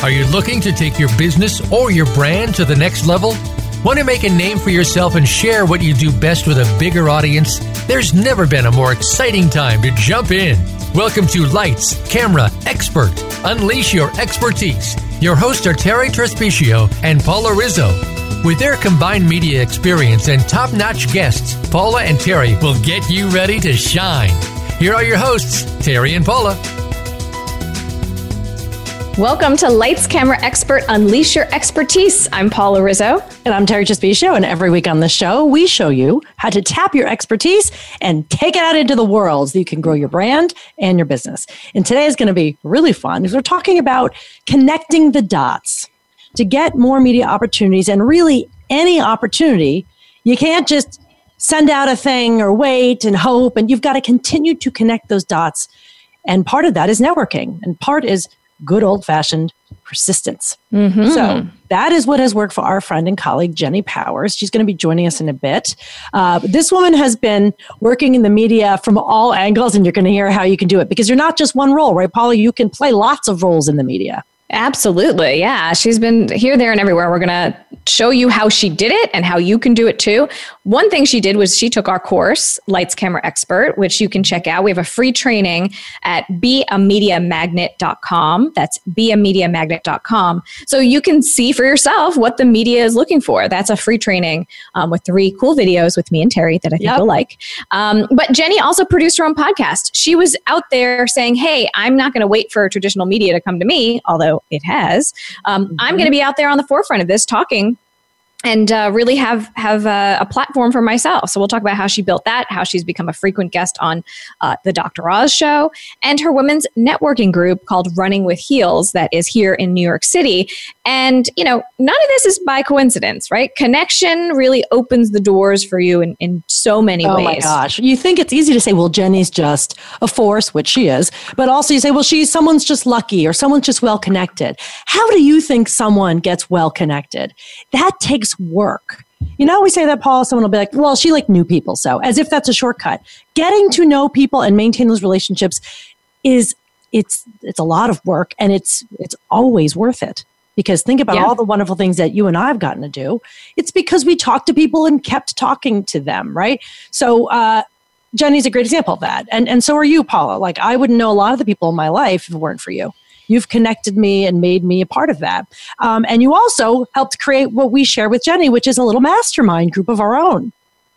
Are you looking to take your business or your brand to the next level? Want to make a name for yourself and share what you do best with a bigger audience? There's never been a more exciting time to jump in. Welcome to Lights, Camera, Expert. Unleash your expertise. Your hosts are Terry Trespicio and Paula Rizzo. With their combined media experience and top notch guests, Paula and Terry will get you ready to shine. Here are your hosts, Terry and Paula. Welcome to Lights Camera Expert Unleash Your Expertise. I'm Paula Rizzo. And I'm Terry Trespicio. And every week on the show, we show you how to tap your expertise and take it out into the world so you can grow your brand and your business. And today is going to be really fun because we're talking about connecting the dots to get more media opportunities and really any opportunity. You can't just send out a thing or wait and hope, and you've got to continue to connect those dots. And part of that is networking, and part is good old fashioned persistence. Mm-hmm. So that is what has worked for our friend and colleague Jenny Powers. She's going to be joining us in a bit. Uh, this woman has been working in the media from all angles, and you're going to hear how you can do it because you're not just one role, right, Paula? You can play lots of roles in the media. Absolutely. Yeah. She's been here, there, and everywhere. We're going to show you how she did it and how you can do it too. One thing she did was she took our course, Lights Camera Expert, which you can check out. We have a free training at beamediamagnet.com. That's beamediamagnet.com. So you can see for yourself what the media is looking for. That's a free training um, with three cool videos with me and Terry that I think yep. you'll like. Um, but Jenny also produced her own podcast. She was out there saying, Hey, I'm not going to wait for traditional media to come to me, although it has. Um, mm-hmm. I'm going to be out there on the forefront of this talking and uh, really have have a, a, platform for myself. So we'll talk about how she built that, how she's become a frequent guest on uh, the Dr. Oz show, and her women's networking group called Running with Heels that is here in New York City. And you know, none of this is by coincidence, right? Connection really opens the doors for you in, in so many oh ways. Oh my gosh! You think it's easy to say, well, Jenny's just a force, which she is, but also you say, well, she's someone's just lucky or someone's just well connected. How do you think someone gets well connected? That takes takes work. You know, we say that, Paul, someone will be like, well, she like new people. So as if that's a shortcut. Getting to know people and maintain those relationships is it's it's a lot of work and it's it's always worth it. Because think about yeah. all the wonderful things that you and I have gotten to do. It's because we talked to people and kept talking to them, right? So uh, Jenny's a great example of that. And and so are you, Paula. Like I wouldn't know a lot of the people in my life if it weren't for you. You've connected me and made me a part of that. Um, and you also helped create what we share with Jenny, which is a little mastermind group of our own.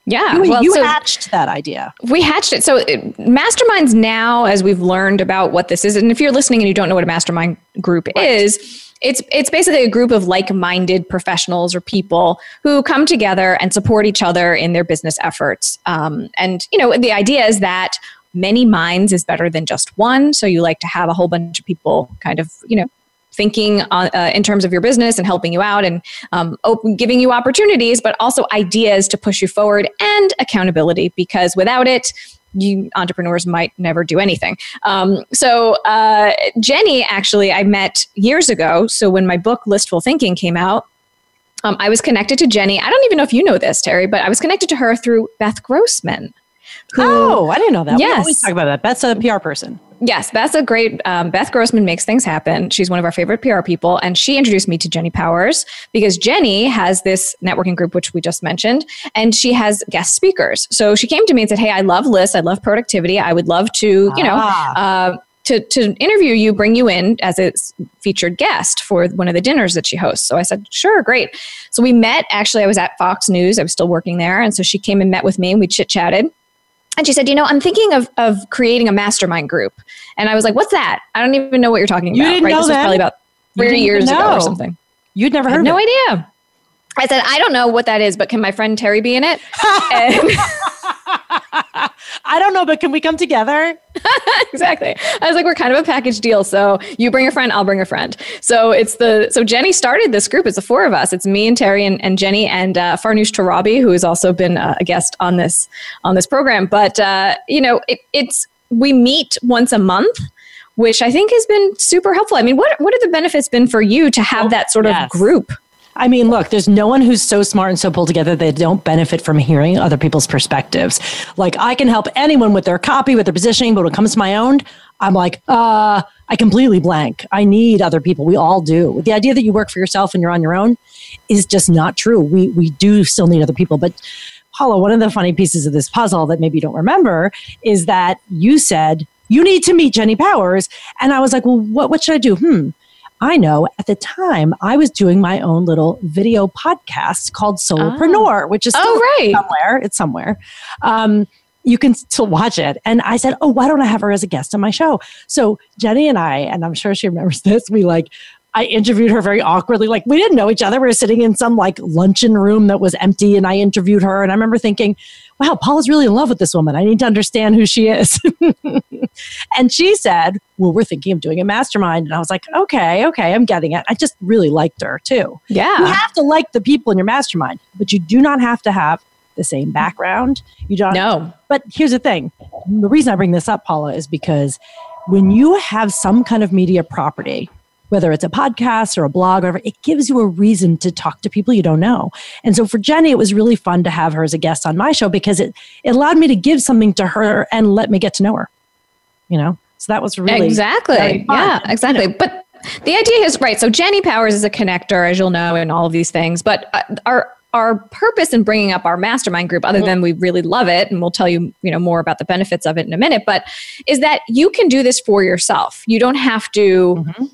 Yeah, you, well, you so hatched that idea. We hatched it. So, it, masterminds now, as we've learned about what this is, and if you're listening and you don't know what a mastermind group right. is, it's it's basically a group of like-minded professionals or people who come together and support each other in their business efforts. Um, and you know, the idea is that many minds is better than just one. So you like to have a whole bunch of people kind of, you know, thinking uh, uh, in terms of your business and helping you out and um, open, giving you opportunities, but also ideas to push you forward and accountability because without it, you entrepreneurs might never do anything. Um, so uh, Jenny, actually, I met years ago. So when my book Listful Thinking came out, um, I was connected to Jenny. I don't even know if you know this, Terry, but I was connected to her through Beth Grossman. Who, oh, I didn't know that. Yes. We always talk about that. Beth's a PR person. Yes, Beth's a great. Um, Beth Grossman makes things happen. She's one of our favorite PR people, and she introduced me to Jenny Powers because Jenny has this networking group, which we just mentioned, and she has guest speakers. So she came to me and said, "Hey, I love lists. I love productivity. I would love to, you know." Ah. Uh, to, to interview you, bring you in as a featured guest for one of the dinners that she hosts. So I said, sure, great. So we met. Actually, I was at Fox News. I was still working there. And so she came and met with me and we chit chatted. And she said, You know, I'm thinking of, of creating a mastermind group. And I was like, What's that? I don't even know what you're talking you about. Didn't right? Know this that? was probably about three years ago or something. You'd never heard No it. idea. I said, I don't know what that is, but can my friend Terry be in it? I don't know, but can we come together? exactly. I was like, we're kind of a package deal. So you bring a friend, I'll bring a friend. So it's the so Jenny started this group. It's the four of us. It's me and Terry and, and Jenny and uh, Farnoosh Torabi, who has also been a guest on this on this program. But uh, you know, it, it's we meet once a month which I think has been super helpful. I mean, what what have the benefits been for you to have that sort of group? I mean, look, there's no one who's so smart and so pulled together that they don't benefit from hearing other people's perspectives. Like, I can help anyone with their copy, with their positioning, but when it comes to my own, I'm like, uh, I completely blank. I need other people. We all do. The idea that you work for yourself and you're on your own is just not true. We we do still need other people. But Paula, one of the funny pieces of this puzzle that maybe you don't remember is that you said you need to meet Jenny Powers, and I was like, well, what what should I do? Hmm. I know at the time I was doing my own little video podcast called Solopreneur, oh. which is oh, right. somewhere. It's somewhere. Um, you can still watch it. And I said, Oh, why don't I have her as a guest on my show? So Jenny and I, and I'm sure she remembers this, we like, I interviewed her very awkwardly. Like we didn't know each other. We were sitting in some like luncheon room that was empty, and I interviewed her. And I remember thinking, wow, Paula's really in love with this woman. I need to understand who she is. and she said, well, we're thinking of doing a mastermind. And I was like, okay, okay, I'm getting it. I just really liked her too. Yeah. You have to like the people in your mastermind, but you do not have to have the same background. You don't know. But here's the thing. The reason I bring this up, Paula, is because when you have some kind of media property, whether it's a podcast or a blog or whatever, it gives you a reason to talk to people you don't know. And so for Jenny, it was really fun to have her as a guest on my show because it, it allowed me to give something to her and let me get to know her. You know? So that was really exactly. Yeah, exactly. You know, but the idea is right. So Jenny Powers is a connector, as you'll know, in all of these things. But uh, our our purpose in bringing up our mastermind group other mm-hmm. than we really love it and we'll tell you you know more about the benefits of it in a minute but is that you can do this for yourself you don't have to mm-hmm.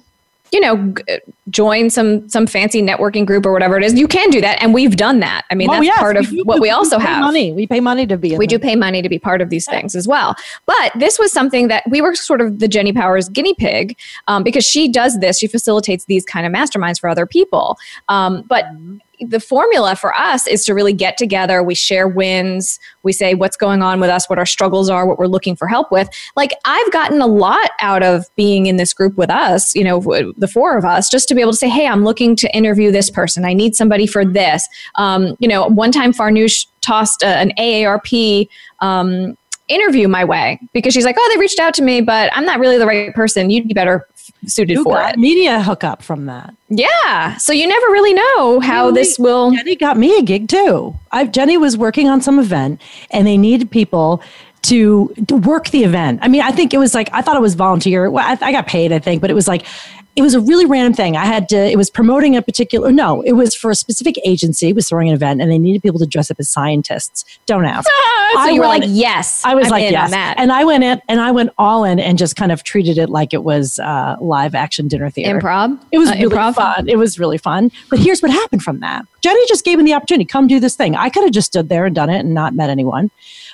You know g- join some some fancy networking group or whatever it is you can do that and we've done that. I mean oh, that's yes, part of what we, we also have. Money we pay money to be we do pay money to be part of these yeah. things as well. But this was something that we were sort of the jenny powers guinea pig um, because she does this she facilitates these kind of masterminds for other people. Um, but mm-hmm the formula for us is to really get together. We share wins. We say what's going on with us, what our struggles are, what we're looking for help with. Like I've gotten a lot out of being in this group with us, you know, the four of us, just to be able to say, hey, I'm looking to interview this person. I need somebody for this. Um, you know, one time Farnoosh tossed a, an AARP um, interview my way because she's like, oh, they reached out to me, but I'm not really the right person. You'd be better suited for it. Media hookup from that. Yeah. So you never really know how this will. Jenny got me a gig too. I, Jenny was working on some event and they needed people to, to work the event. I mean, I think it was like, I thought it was volunteer. Well, I, I got paid, I think, but it was like, it was a really random thing. I had to, it was promoting a particular, no, it was for a specific agency, it was throwing an event and they needed people to dress up as scientists. Don't ask. so I you were like, yes. I was I'm like, yes. And I went in and I went all in and just kind of treated it like it was uh, live action dinner theater. Improv? It was uh, really improv? fun. It was really fun. But here's what happened from that. Jenny just gave me the opportunity, come do this thing. I could have just stood there and done it and not met anyone.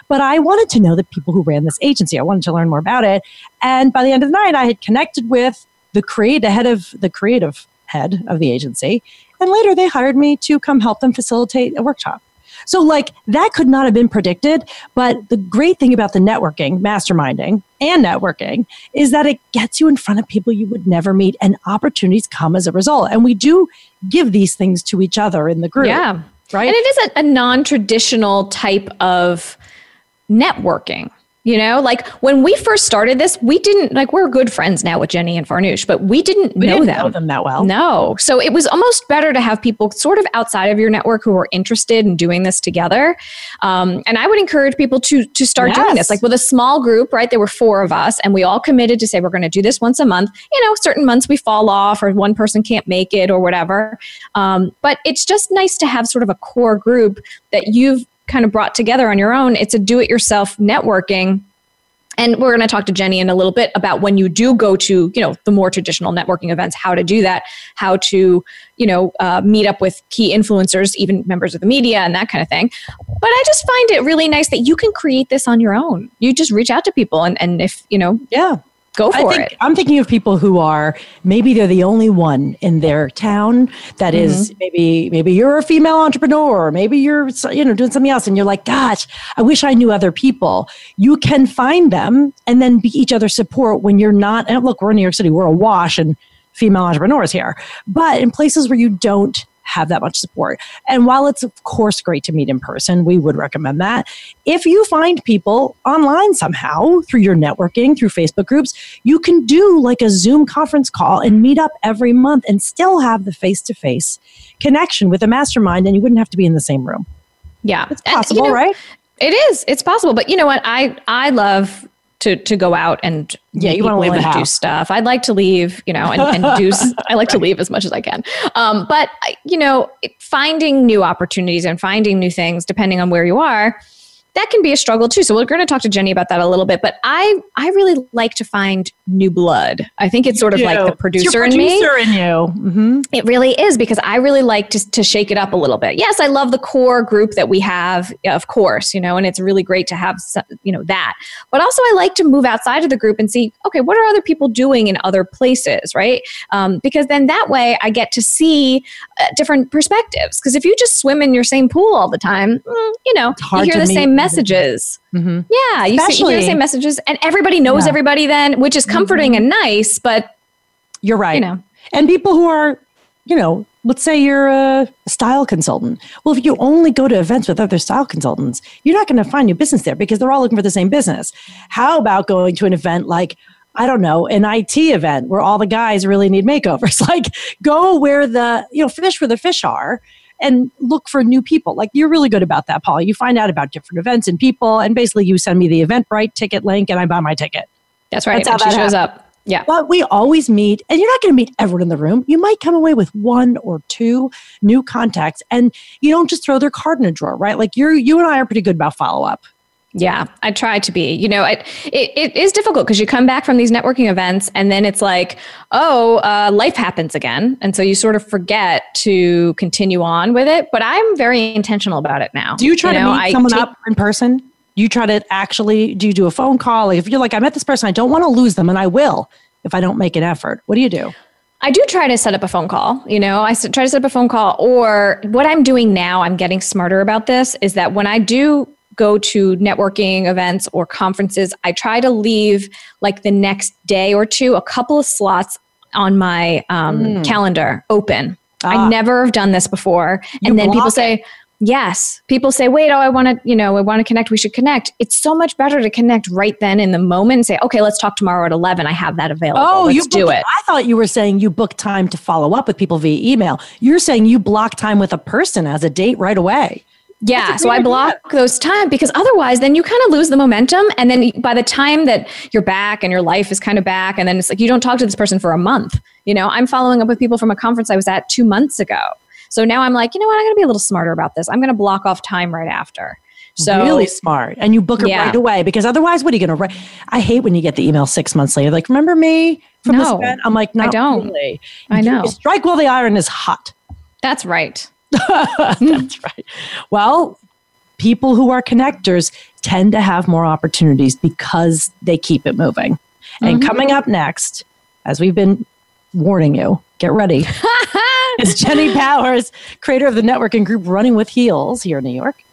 But I wanted to know the people who ran this agency. I wanted to learn more about it. And by the end of the night, I had connected with the create the head of the creative head of the agency. And later they hired me to come help them facilitate a workshop. So, like, that could not have been predicted. But the great thing about the networking, masterminding, and networking is that it gets you in front of people you would never meet, and opportunities come as a result. And we do give these things to each other in the group. Yeah. Right. And it is a, a non traditional type of networking. You know, like when we first started this, we didn't like we're good friends now with Jenny and Farnoosh, but we didn't we know didn't them. know them that well. No. So it was almost better to have people sort of outside of your network who are interested in doing this together. Um, and I would encourage people to to start yes. doing this, like with a small group, right? There were four of us, and we all committed to say we're going to do this once a month. You know, certain months we fall off, or one person can't make it, or whatever. Um, but it's just nice to have sort of a core group that you've kind of brought together on your own. It's a do it yourself networking. And we're going to talk to Jenny in a little bit about when you do go to, you know, the more traditional networking events, how to do that, how to, you know, uh, meet up with key influencers, even members of the media and that kind of thing. But I just find it really nice that you can create this on your own. You just reach out to people and, and if, you know, yeah, go for think, it. I'm thinking of people who are maybe they're the only one in their town that mm-hmm. is maybe maybe you're a female entrepreneur, or maybe you're you know doing something else, and you're like, gosh, I wish I knew other people. You can find them and then be each other's support when you're not. And look, we're in New York City, we're a wash and female entrepreneurs here, but in places where you don't have that much support. And while it's, of course, great to meet in person, we would recommend that. If you find people online somehow through your networking, through Facebook groups, you can do like a Zoom conference call and meet up every month and still have the face to face connection with a mastermind, and you wouldn't have to be in the same room. Yeah. It's possible, and, you know, right? It is. It's possible. But you know what? I I love to to go out and yeah, you want to leave and do stuff. I'd like to leave, you know, and, and do. I like to leave as much as I can. Um, but you know, finding new opportunities and finding new things, depending on where you are, that can be a struggle too. So we're going to talk to Jenny about that a little bit. But I I really like to find new blood. I think it's sort of like the producer, producer in me. Producer in you. Mm-hmm. It really is because I really like to to shake it up a little bit. Yes, I love the core group that we have, of course, you know, and it's really great to have you know that. But also, I like to move outside of the group and see, okay, what are other people doing in other places, right? Um, because then that way I get to see uh, different perspectives. Because if you just swim in your same pool all the time, mm, you know, you hear the same messages. Mm-hmm. Yeah, you, see, you, hear the same messages, and everybody knows yeah. everybody then, which is comforting mm-hmm. and nice. But you're right. You know, and people who are, you know, let's say you're a style consultant. Well, if you only go to events with other style consultants, you're not going to find your business there because they're all looking for the same business. How about going to an event like I don't know, an IT event where all the guys really need makeovers. Like go where the, you know, fish where the fish are and look for new people. Like you're really good about that, Paul. You find out about different events and people, and basically you send me the Eventbrite ticket link, and I buy my ticket. That's right. That's how that shows up. Yeah. But we always meet, and you're not going to meet everyone in the room. You might come away with one or two new contacts, and you don't just throw their card in a drawer, right? Like you're, you and I are pretty good about follow up. Yeah, I try to be. You know, it it, it is difficult because you come back from these networking events and then it's like, oh, uh, life happens again, and so you sort of forget to continue on with it. But I'm very intentional about it now. Do you try you to know, meet I someone take, up in person? You try to actually do you do a phone call? If you're like, I met this person, I don't want to lose them, and I will if I don't make an effort. What do you do? I do try to set up a phone call. You know, I try to set up a phone call. Or what I'm doing now, I'm getting smarter about this, is that when I do go to networking events or conferences, I try to leave like the next day or two a couple of slots on my um, mm. calendar open. Ah. I never have done this before. You and then people say. Yes. People say, wait, oh, I want to, you know, I want to connect. We should connect. It's so much better to connect right then in the moment and say, okay, let's talk tomorrow at 11. I have that available. Oh, let's you do it. I thought you were saying you book time to follow up with people via email. You're saying you block time with a person as a date right away. Yeah. So I block those time because otherwise then you kind of lose the momentum. And then by the time that you're back and your life is kind of back, and then it's like you don't talk to this person for a month. You know, I'm following up with people from a conference I was at two months ago. So now I'm like, you know what? I'm going to be a little smarter about this. I'm going to block off time right after. So really smart. And you book it yeah. right away because otherwise, what are you going to write? I hate when you get the email six months later. Like, remember me from no, this event? I'm like, no, I don't. Really. I know. strike while the iron is hot. That's right. That's right. Well, people who are connectors tend to have more opportunities because they keep it moving. Mm-hmm. And coming up next, as we've been warning you, get ready, is Jenny Powers, creator of the networking group Running with Heels here in New York.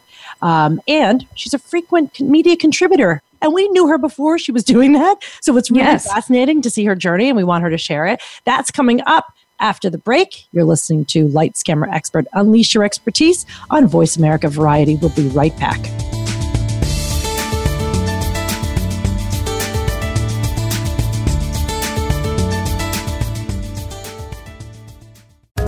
Um, and she's a frequent media contributor. And we knew her before she was doing that. So it's really yes. fascinating to see her journey, and we want her to share it. That's coming up after the break, you're listening to Lights Camera Expert Unleash Your Expertise on Voice America Variety. We'll be right back.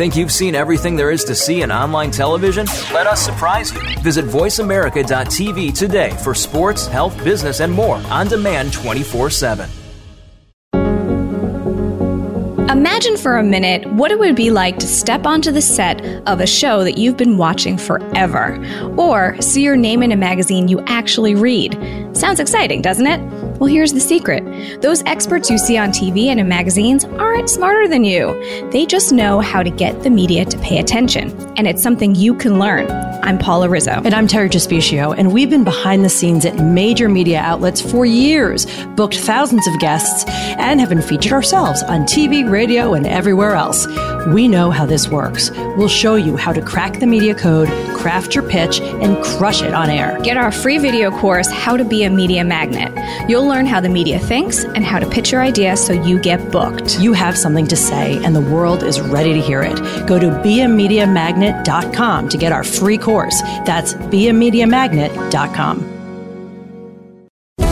Think you've seen everything there is to see in online television? Let us surprise you. Visit VoiceAmerica.tv today for sports, health, business, and more on demand 24 7. Imagine for a minute what it would be like to step onto the set of a show that you've been watching forever, or see your name in a magazine you actually read. Sounds exciting, doesn't it? Well, here's the secret those experts you see on TV and in magazines aren't smarter than you. They just know how to get the media to pay attention, and it's something you can learn. I'm Paula Rizzo. And I'm Terry Trespicio, and we've been behind the scenes at major media outlets for years, booked thousands of guests, and have been featured ourselves on TV, radio, and everywhere else. We know how this works. We'll show you how to crack the media code, craft your pitch, and crush it on air. Get our free video course, How to Be a Media Magnet. You'll learn how the media thinks and how to pitch your idea so you get booked. You have something to say, and the world is ready to hear it. Go to beamediamagnet.com to get our free course. That's beamediamagnet.com.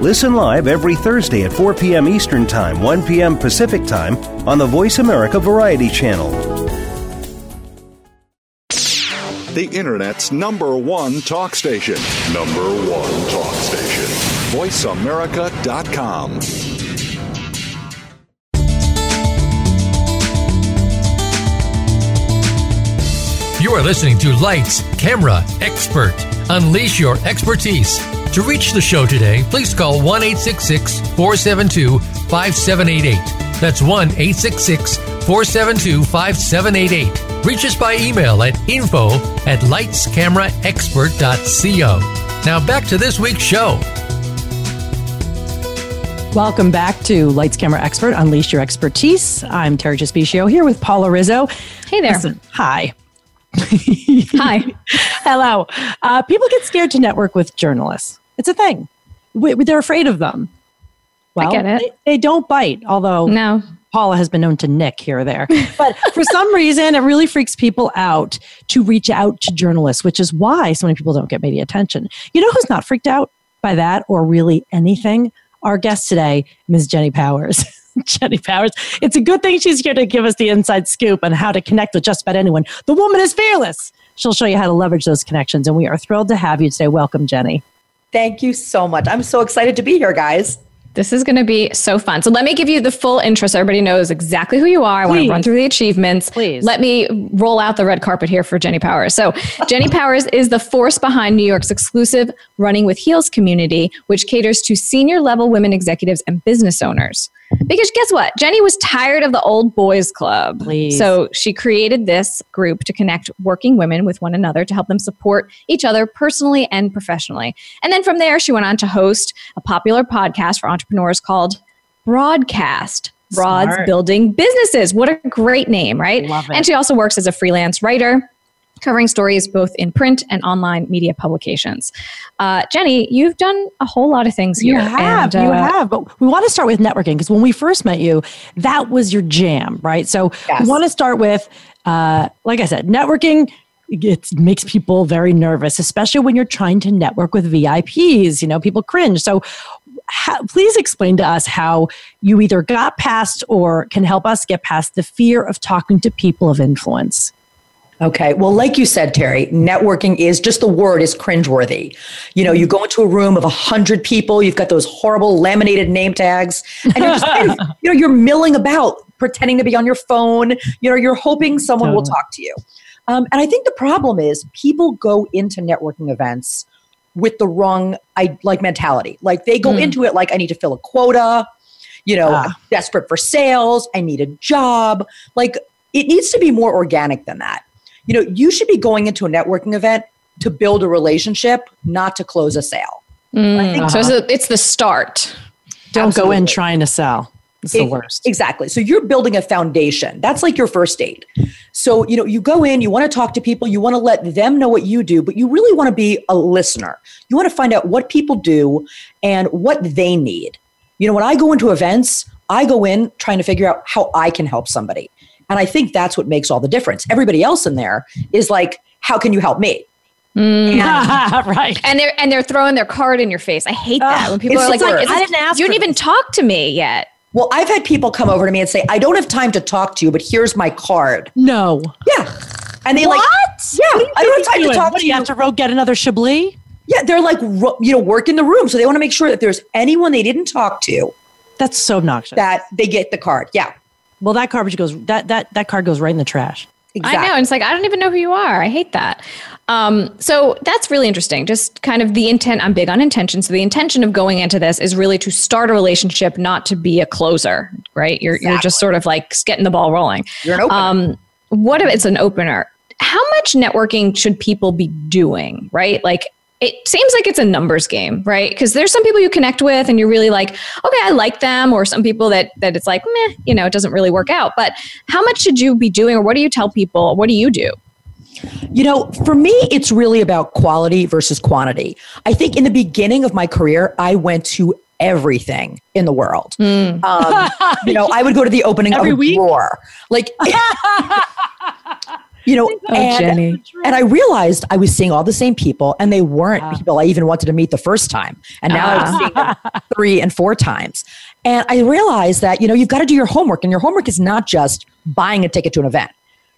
Listen live every Thursday at 4 p.m. Eastern Time, 1 p.m. Pacific Time on the Voice America Variety Channel. The Internet's number one talk station. Number one talk station. VoiceAmerica.com. You are listening to Lights, Camera, Expert. Unleash your expertise. To reach the show today, please call 1 472 5788. That's 1 472 5788. Reach us by email at info at lightscameraexpert.co. Now back to this week's show. Welcome back to Lights Camera Expert Unleash Your Expertise. I'm Terry Trespicio here with Paula Rizzo. Hey there. Listen, hi. Hi. Hello. Uh, people get scared to network with journalists. It's a thing. We, they're afraid of them. Well, get it. They, they don't bite, although No. Paula has been known to nick here or there. But for some reason, it really freaks people out to reach out to journalists, which is why so many people don't get media attention. You know who's not freaked out by that or really anything? Our guest today, Ms. Jenny Powers. Jenny Powers. It's a good thing she's here to give us the inside scoop on how to connect with just about anyone. The woman is fearless. She'll show you how to leverage those connections. And we are thrilled to have you today. Welcome, Jenny. Thank you so much. I'm so excited to be here, guys. This is going to be so fun. So let me give you the full intro so everybody knows exactly who you are. I want to run through the achievements. Please. Let me roll out the red carpet here for Jenny Powers. So Jenny Powers is the force behind New York's exclusive Running with Heels community, which caters to senior level women executives and business owners. Because guess what? Jenny was tired of the old boys club. Please. So she created this group to connect working women with one another to help them support each other personally and professionally. And then from there, she went on to host a popular podcast for entrepreneurs called Broadcast. Broads Smart. Building Businesses. What a great name, right? And she also works as a freelance writer, covering stories both in print and online media publications. Uh, Jenny, you've done a whole lot of things You have, and, you uh, have. But we want to start with networking because when we first met you, that was your jam, right? So Yes. we want to start with, uh, like I said, networking. It makes people very nervous, especially when you're trying to network with VIPs. You know, people cringe. So, how, please explain to us how you either got past or can help us get past the fear of talking to people of influence. Okay. Well, like you said, Terry, networking is just the word is cringeworthy. You know, you go into a room of a hundred people, you've got those horrible laminated name tags, and you're just kind of, you know, you're milling about, pretending to be on your phone. You know, you're hoping someone will talk to you. Um, and I think the problem is people go into networking events with the wrong I like mentality. Like they go Mm. into it like I need to fill a quota, you know, Ah. I'm desperate for sales, I need a job. Like it needs to be more organic than that. You know, you should be going into a networking event to build a relationship, not to close a sale. mm, So it's, a- it's the start. Don't go in trying to sell. It's the Ex- worst. Exactly. So you're building a foundation. That's like your first date. So, you know, you go in, you want to talk to people, you want to let them know what you do, but you really want to be a listener. You want to find out what people do and what they need. You know, when I go into events, I go in trying to figure out how I can help somebody. And I think that's what makes all the difference. Everybody else in there is like, how can you help me? Mm. right. And they're and they're throwing their card in your face. I hate that Ugh, when people are like, the "Look, worst. is I didn't ask you didn't for even talk to me yet." Well, I've had people come over to me and say, I don't have time to talk to you, but here's my card. No. Yeah. And they like, What? yeah, I don't have time to talk What, to you you. have to ro- get another Chablis? Yeah, they're like, you know, work in the room. So they want to make sure that there's anyone they didn't talk to That's so obnoxious. that they get the card. Yeah, well, that garbage goes that that that card goes right in the trash. I know. It's like, I don't even know who you are. I hate that. Um, so that's really interesting. Just kind of the intent. I'm big on intention. So the intention of going into this is really to start a relationship, not to be a closer, right? You're, exactly. you're just sort of like getting the ball rolling. You're an opener. Um, what if it's an opener? How much networking should people be doing, right? Like, it seems like it's a numbers game, right? Because there's some people you connect with and you're really like, okay, I like them, or some people that that it's like, meh, you know, it doesn't really work out. But how much should you be doing, or what do you tell people? What do you do? You know, for me, it's really about quality versus quantity. I think in the beginning of my career, I went to everything in the world. Mm. Um, you know, I would go to the opening Every of a drawer. Like, you know, oh, and, Jenny. and I realized I was seeing all the same people and they weren't uh. people I even wanted to meet the first time. And now uh. I was seeing them three and four times. And I realized that, you know, you've got to do your homework and your homework is not just buying a ticket to an event.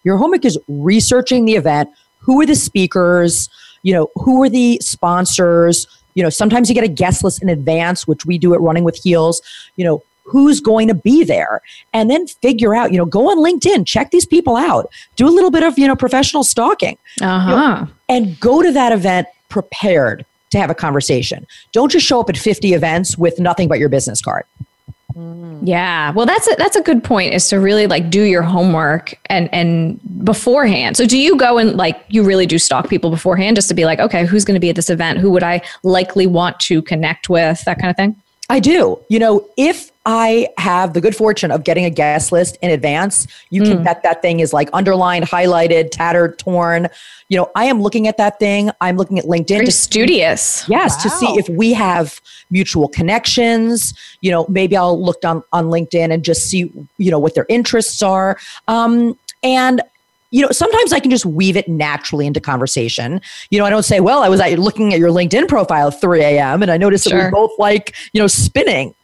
Your homework is researching the event. Who are the speakers? You know, who are the sponsors? You know, sometimes you get a guest list in advance, which we do at Running with Heels. You know, who's going to be there and then figure out you know go on linkedin check these people out do a little bit of you know professional stalking uh-huh. you know, and go to that event prepared to have a conversation don't just show up at 50 events with nothing but your business card Mm. Yeah. Well, that's a, that's a good point is to really like do your homework and and beforehand. So do you go and like you really do stalk people beforehand just to be like, okay, who's going to be at this event? Who would I likely want to connect with? That kind of thing? I do. You know, if I have the good fortune of getting a guest list in advance, you can mm. bet that thing is like underlined, highlighted, tattered, torn. You know, I am looking at that thing. I'm looking at LinkedIn. Very to studious. See, yes, wow. to see if we have mutual connections. You know, maybe I'll look on, on LinkedIn and just see, you know, what their interests are. Um, and you know, sometimes I can just weave it naturally into conversation. You know, I don't say, well, I was at looking at your LinkedIn profile at 3 a.m. and I noticed sure. that we both like, you know, spinning.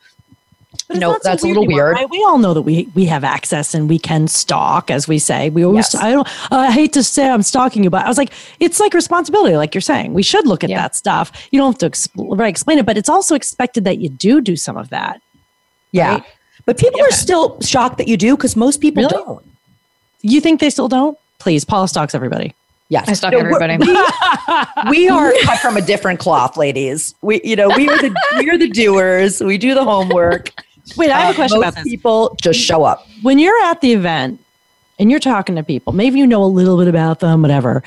But no, that's a, a little weird. Right? We all know that we we have access and we can stalk, as we say. We always. Yes. I don't. Uh, I hate to say I'm stalking you, but I was like, it's like responsibility, like you're saying. We should look at yeah. that stuff. You don't have to expl- right, explain it, but it's also expected that you do do some of that. Yeah, right? but people yeah. are still shocked that you do because most people really? don't. You think they still don't? Please, Paula stalks everybody. Yes, I stalk no, everybody. We, we, are cut from a different cloth, ladies. We, you know, we are the we are the doers. We do the homework. Wait, I have a uh, question about this. People just show up when you're at the event and you're talking to people. Maybe you know a little bit about them, whatever,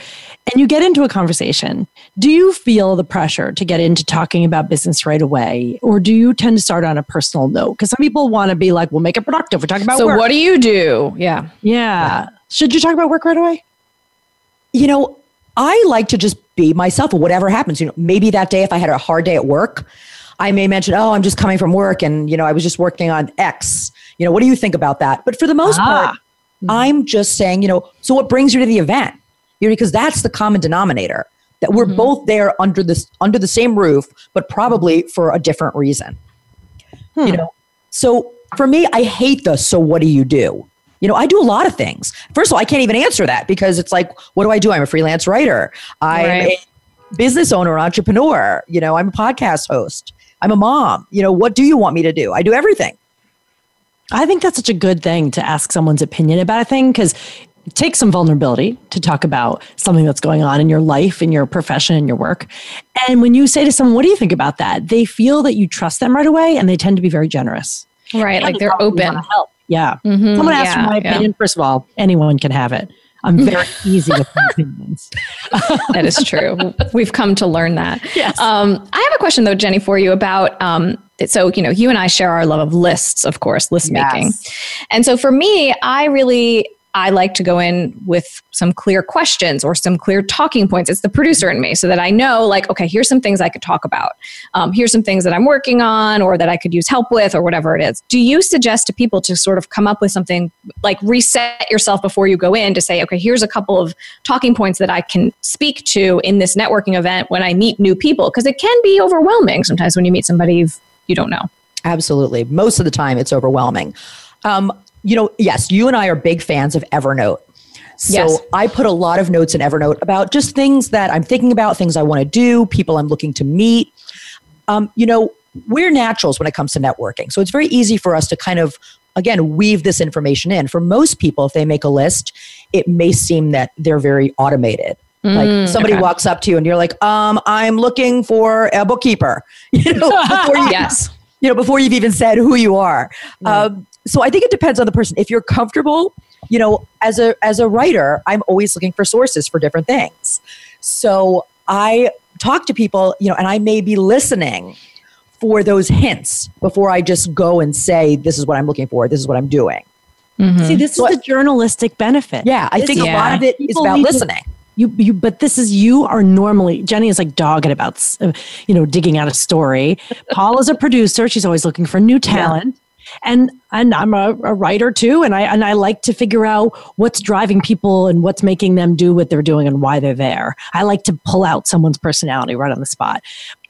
and you get into a conversation. Do you feel the pressure to get into talking about business right away, or do you tend to start on a personal note? Because some people want to be like, "We'll make it productive." We're talking about so. Work. What do you do? Yeah. yeah. Should you talk about work right away? You know, I like to just be myself or whatever happens. You know, maybe that day if I had a hard day at work, I may mention, "Oh, I'm just coming from work and, you know, I was just working on X." You know, what do you think about that? But for the most ah. part, mm-hmm. I'm just saying, you know, so what brings you to the event? You know, because that's the common denominator that we're mm-hmm. both there under this under the same roof, but probably for a different reason. Hmm. You know, so for me, I hate the so what do you do? You know, I do a lot of things. First of all, I can't even answer that because it's like, what do I do? I'm a freelance writer. I'm right. a business owner, entrepreneur. You know, I'm a podcast host. I'm a mom. You know, what do you want me to do? I do everything. I think that's such a good thing to ask someone's opinion about a thing because it takes some vulnerability to talk about something that's going on in your life, in your profession, in your work. And when you say to someone, What do you think about that? They feel that you trust them right away and they tend to be very generous. Right. And like they're open. Help. Yeah. Mm-hmm, Someone asked yeah, for my opinion. Yeah. First of all, anyone can have it. I'm very easy with my opinions. that is true. We've come to learn that. Yes. Um, I have a question though, Jenny, for you about. Um, so you know, you and I share our love of lists, of course, list yes. making, and so for me, I really I like to go in with some clear questions or some clear talking points. It's the producer in me so that I know, like, okay, here's some things I could talk about. Um, here's some things that I'm working on or that I could use help with or whatever it is. Do you suggest to people to sort of come up with something like reset yourself before you go in to say, okay, here's a couple of talking points that I can speak to in this networking event when I meet new people? Because it can be overwhelming sometimes when you meet somebody you don't know. Absolutely. Most of the time, it's overwhelming. Um, you know, yes, you and I are big fans of Evernote. So yes. I put a lot of notes in Evernote about just things that I'm thinking about, things I want to do, people I'm looking to meet. Um, you know, we're naturals when it comes to networking. So it's very easy for us to kind of again weave this information in. For most people, if they make a list, it may seem that they're very automated. Like somebody okay. walks up to you and you're like, um, I'm looking for a bookkeeper. You know, before you, Yes. you know, before you've even said who you are. Um, so I think it depends on the person. If you're comfortable, you know, as a as a writer, I'm always looking for sources for different things. So I talk to people, you know, and I may be listening for those hints before I just go and say, "This is what I'm looking for. This is what I'm doing." See, this So I- is the journalistic benefit. Yeah, I This think is a lot of it is people about need to- listening. You, you, but this is you are normally Jenny is like dogged about, uh, you know, digging out a story. Paul is a producer; she's always looking for new talent, and and I'm a, a writer too, and I and I like to figure out what's driving people and what's making them do what they're doing and why they're there. I like to pull out someone's personality right on the spot.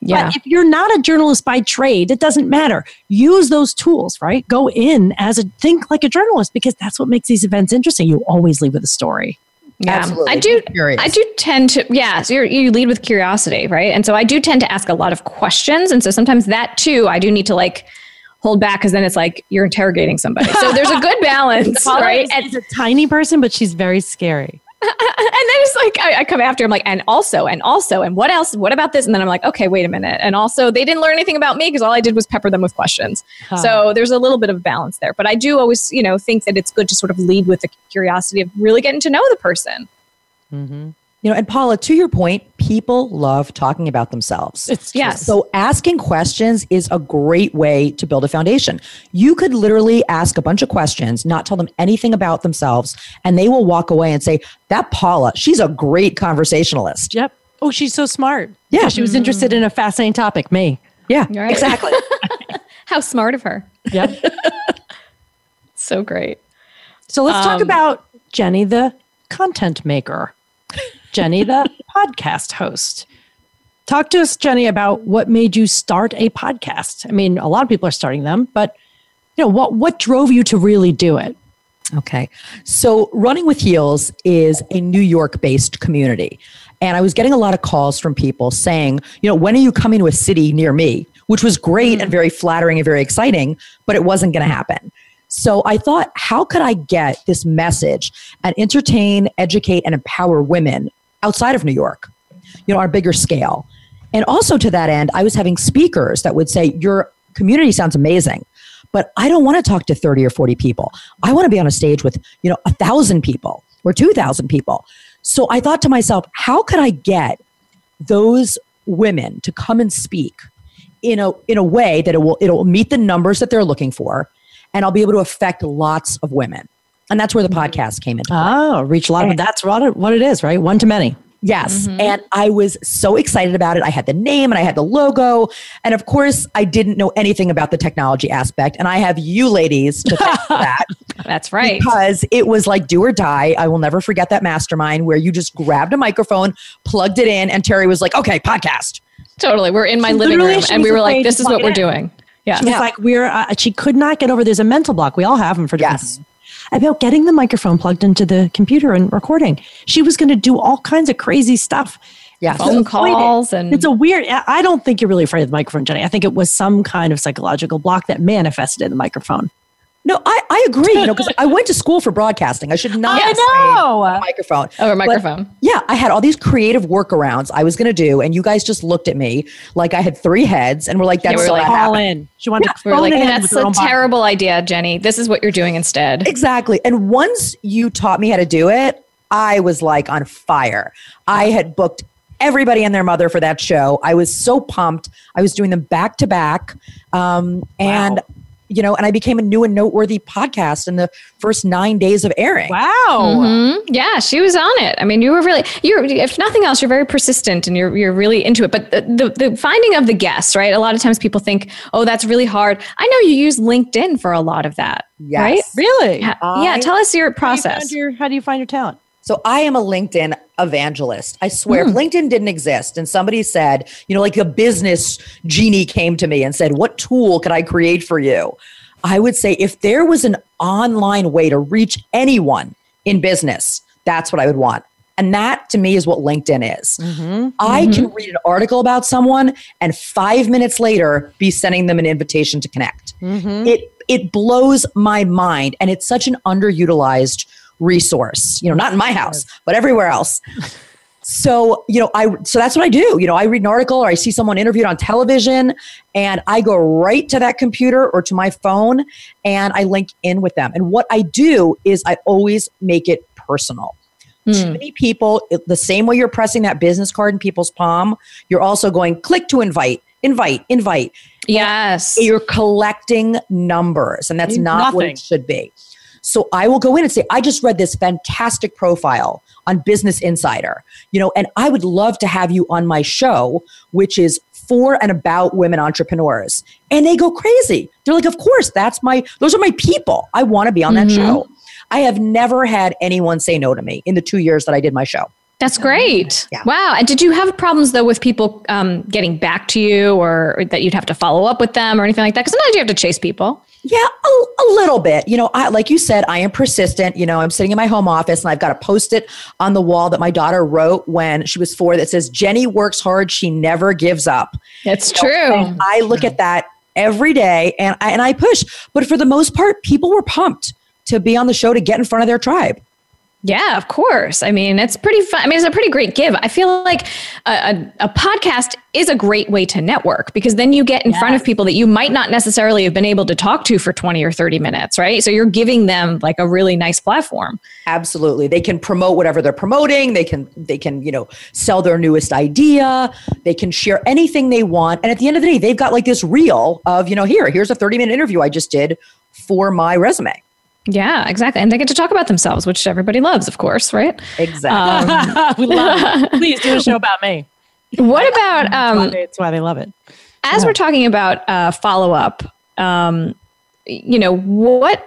Yeah. But if you're not a journalist by trade, it doesn't matter. Use those tools, right? Go in as a think like a journalist because that's what makes these events interesting. You always leave with a story. Yeah, Absolutely. I do. I do tend to. Yeah, so you're, you lead with curiosity, right? And so I do tend to ask a lot of questions, and so sometimes that too, I do need to like hold back because then it's like you're interrogating somebody. So there's a good balance, Paula right? is, And, is a tiny person, but she's very scary. And then it's like I, I come after him like, and also, and also, and what else? What about this? And then I'm like, okay, wait a minute. And also, they didn't learn anything about me because all I did was pepper them with questions. So there's a little bit of balance there. But I do always, you know, think that it's good to sort of lead with the curiosity of really getting to know the person. Mm-hmm. You know, and Paula, to your point, people love talking about themselves. It's Yes. So asking questions is a great way to build a foundation. You could literally ask a bunch of questions, not tell them anything about themselves, and they will walk away and say, "That Paula, she's a great conversationalist." Yep. Oh, she's so smart. Yeah. she was interested in a fascinating topic. Me. Yeah, Right. exactly. How smart of her. Yep. So great. So let's talk Um, about Jenny, the content maker. Jenny, the podcast host. Talk to us, Jenny, about what made you start a podcast. I mean, a lot of people are starting them, but you know, what what drove you to really do it? Okay. So, Running with Heels is a New York based community. And I was getting a lot of calls from people saying, you know, when are you coming to a city near me? Which was great and very flattering and very exciting, but it wasn't going to happen. So I thought, how could I get this message and entertain, educate, and empower women outside of New York, you know, on a bigger scale? And also to that end, I was having speakers that would say, Your community sounds amazing, but I don't want to talk to 30 or 40 people. I want to be on a stage with, you know, a thousand people or 2,000 people. So I thought to myself, how could I get those women to come and speak in a in a way that it will it'll meet the numbers that they're looking for and I'll be able to affect lots of women. And that's where the podcast came into play. Oh, reach a lot of that's what it, what it is, right? One to many. Yes. And I was so excited about it. I had the name and I had the logo. And of course, I didn't know anything about the technology aspect. And I have you ladies to thank for that That's right. because it was like do or die. I will never forget that mastermind where you just grabbed a microphone, plugged it in, and Terry was like, okay, podcast. Totally. We're in my She living room and we were like, this is what we're in. doing. Yeah. She was like, we're, uh, she could not get over. There's a mental block. We all have them for different Yes. things. About getting the microphone plugged into the computer and recording. She was going to do all kinds of crazy stuff. Yeah, Phone calls and It's a weird, I I don't think you're really afraid of the microphone, Jenny. I think it was some kind of psychological block that manifested in the microphone. No, I, I agree. You know, because I went to school for broadcasting. I should not I know. a microphone. over a But- microphone. Yeah, I had all these creative workarounds I was going to do, and you guys just looked at me like I had three heads and were like, "That's we're so like, not Call in. She wanted to we like, in that's a own body. terrible idea, Jenny. This is what you're doing instead. Exactly. And once you taught me how to do it, I was like on fire. I had booked everybody and their mother for that show. I was so pumped. I was doing them back to back. Um, and, you know, and I became a new and noteworthy podcast in the first nine days of airing. Wow. Mhm. Yeah, she was on it. I mean, you were really you're if nothing else, you're very persistent and you're you're really into it. But the, the the finding of the guests, right? A lot of times people think, "Oh, that's really hard." I know you use LinkedIn for a lot of that, Yes. right? Really? Ha- I- yeah, tell us your How do you find process. your- how do you find your talent? So I am a LinkedIn evangelist. I swear, if hmm. LinkedIn didn't exist and somebody said, you know, like a business genie came to me and said, What tool could I create for you? I would say if there was an online way to reach anyone in business, that's what I would want. And that to me is what LinkedIn is. Mm-hmm. I can mm-hmm. read an article about someone and five minutes later be sending them an invitation to connect. Mm-hmm. It it blows my mind. And it's such an underutilized resource, you know, not in my house, but everywhere else. So, you know, I so that's what I do. You know, I read an article or I see someone interviewed on television and I go right to that computer or to my phone and I link in with them. And what I do is I always make it personal. Hmm. Too many people, the same way you're pressing that business card in people's palm, you're also going click to invite, invite, invite. Yes. You're collecting numbers, and that's not what it should be. So I will go in and say, I just read this fantastic profile on Business Insider, you know, and I would love to have you on my show, which is for and about women entrepreneurs. And they go crazy. They're like, of course, that's my, those are my people. I want to be on that mm-hmm. show. I have never had anyone say no to me in the two years that I did my show. That's great. Yeah. Wow. And did you have problems though with people um, getting back to you or, or that you'd have to follow up with them or anything like that? Because sometimes you have to chase people. Yeah, a, a little bit. You know, I, like you said, I am persistent. You know, I'm sitting in my home office and I've got a post it on the wall that my daughter wrote when she was four that says, Jenny works hard. She never gives up. You know, true. I look at that every day and I, and I push. But for the most part, people were pumped to be on the show to get in front of their tribe. Yeah, of course. I mean, it's pretty fun. I mean, it's a pretty great give. I feel like a, a, a podcast is a great way to network because then you get in front of people that you might not necessarily have been able to talk to for 20 or 30 minutes, right? So you're giving them like a really nice platform. Absolutely. They can promote whatever they're promoting. They can they can, you know, sell their newest idea. They can share anything they want. And at the end of the day, they've got like this reel of, you know, here, here's a 30-minute interview I just did for my resume. Yeah, exactly. And they get to talk about themselves, which everybody loves, of course, right? Exactly. we love it. Please do a show about me. What about That's why um, they- That's why they love it. as we're talking about uh, follow up, um, you know, what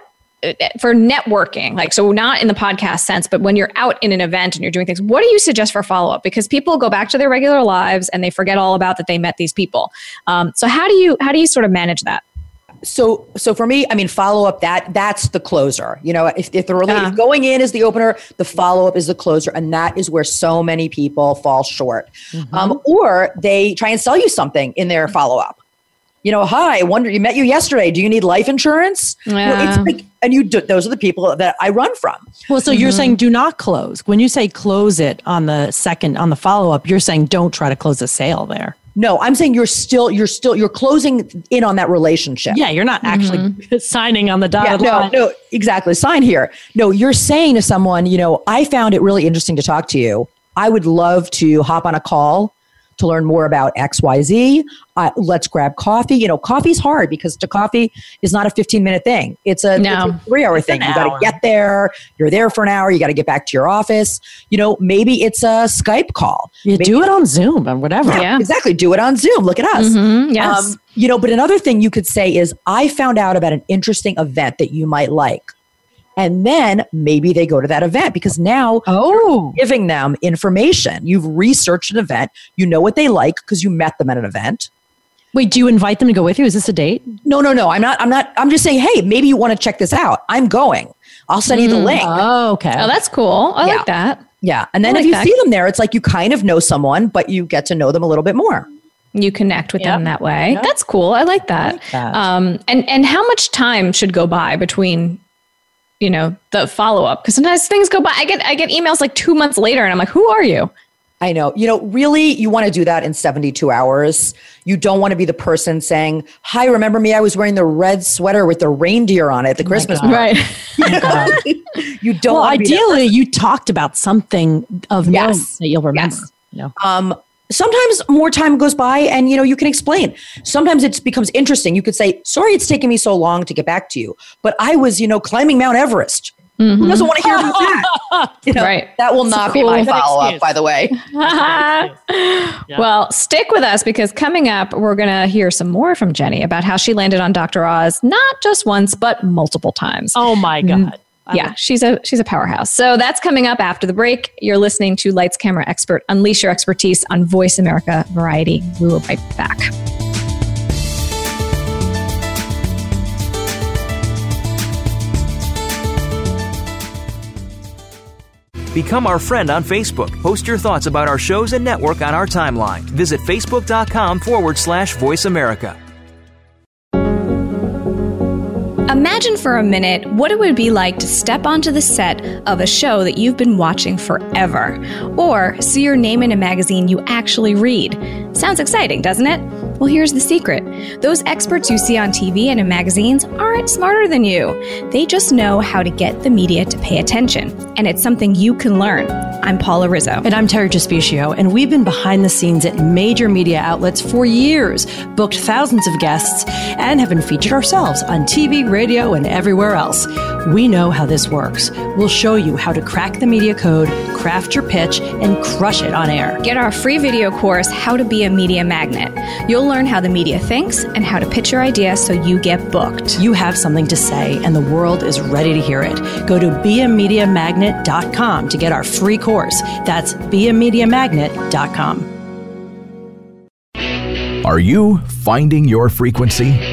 for networking, like, so not in the podcast sense, but when you're out in an event and you're doing things, what do you suggest for follow up? Because people go back to their regular lives and they forget all about that they met these people. Um, so how do you how do you sort of manage that? So so for me, I mean, follow up that that's the closer. You know, if, if the rela- Yeah. if going in is the opener, the follow up is the closer, and that is where so many people fall short. Um, or they try and sell you something in their follow up. You know, hi, I wonder you met you yesterday. Do you need life insurance? You know, it's like, and you do, those are the people that I run from. Well, so you're saying do not close. When you say close it on the second on the follow up, you're saying don't try to close a sale there. No, I'm saying you're still you're still you're closing in on that relationship. Yeah, you're not actually mm-hmm. signing on the dotted Yeah, dotted no, line. no, exactly. Sign here. No, you're saying to someone, you know, I found it really interesting to talk to you. I would love to hop on a call to learn more about XYZ. Uh, let's grab coffee. You know, coffee's hard because to coffee is not a 15 minute thing. It's a, No. it's a three hour thing. an You got to get there. You're there for an hour. You got to get back to your office. You know, maybe it's a Skype call. You Maybe- do it on Zoom and whatever. Yeah. Exactly. Do it on Zoom. Look at us. Mhm, yes. Um, you know, but another thing you could say is, I found out about an interesting event that you might like. And then maybe they go to that event because now Oh, you're giving them information. You've researched an event. You know what they like because you met them at an event. wait, do you invite them to go with you? Is this a date? No, no, no. I'm not. I'm not. I'm just saying. Hey, maybe you want to check this out. I'm going. I'll send you the link. Oh, okay. oh, that's cool. I Yeah. like that. yeah, and then I if you that. see them there, it's like you kind of know someone, but you get to know them a little bit more. You connect with them that way. Yep. That's cool. I like that. like that. Um, and and how much time should go by between, you know, the follow up? Because sometimes things go by. I get I get emails like two months later, and I'm like, who are you? I know. You know, really, you want to do that in 72 hours. You don't want to be the person saying, Hi, remember me? I was wearing the red sweater with the reindeer on it at the Christmas God. party. Right. You don't well, want to be ideally, you talked about something of note Yes. that you'll remember. Yes. You know? um, sometimes more time goes by and you know you can explain sometimes it becomes interesting you could say sorry it's taken me so long to get back to you but i was you know climbing mount everest who doesn't want to hear about that you know, Mm-hmm. Right. that will not be my follow-up by the way Well, stick with us because coming up, we're going to hear some more from Jenny about how she landed on Dr. Oz not just once, but multiple times. Oh my God. I yeah, she's a she's a powerhouse. So that's coming up after the break. You're listening to Lights Camera Expert Unleash Your Expertise on Voice America Variety. We will be right back. Become our friend on Facebook. Post your thoughts about our shows and network on our timeline. Visit facebook.com forward slash voice America. Imagine for a minute what it would be like to step onto the set of a show that you've been watching forever, or see your name in a magazine you actually read. Sounds exciting, doesn't it? Well, here's the secret those experts you see on TV and in magazines aren't smarter than you. They just know how to get the media to pay attention, and it's something you can learn. I'm Paula Rizzo. And I'm Terry Trespicio, and we've been behind the scenes at major media outlets for years, booked thousands of guests, and have been featured ourselves on TV, radio, and everywhere else. We know how this works. We'll show you how to crack the media code, craft your pitch, and crush it on air. Get our free video course, How to Be a Media Magnet. You'll learn how the media thinks and how to pitch your idea so you get booked. You have something to say, and the world is ready to hear it. Go to beamediamagnet.com to get our free course. That's beamediamagnet.com. Are you finding your frequency?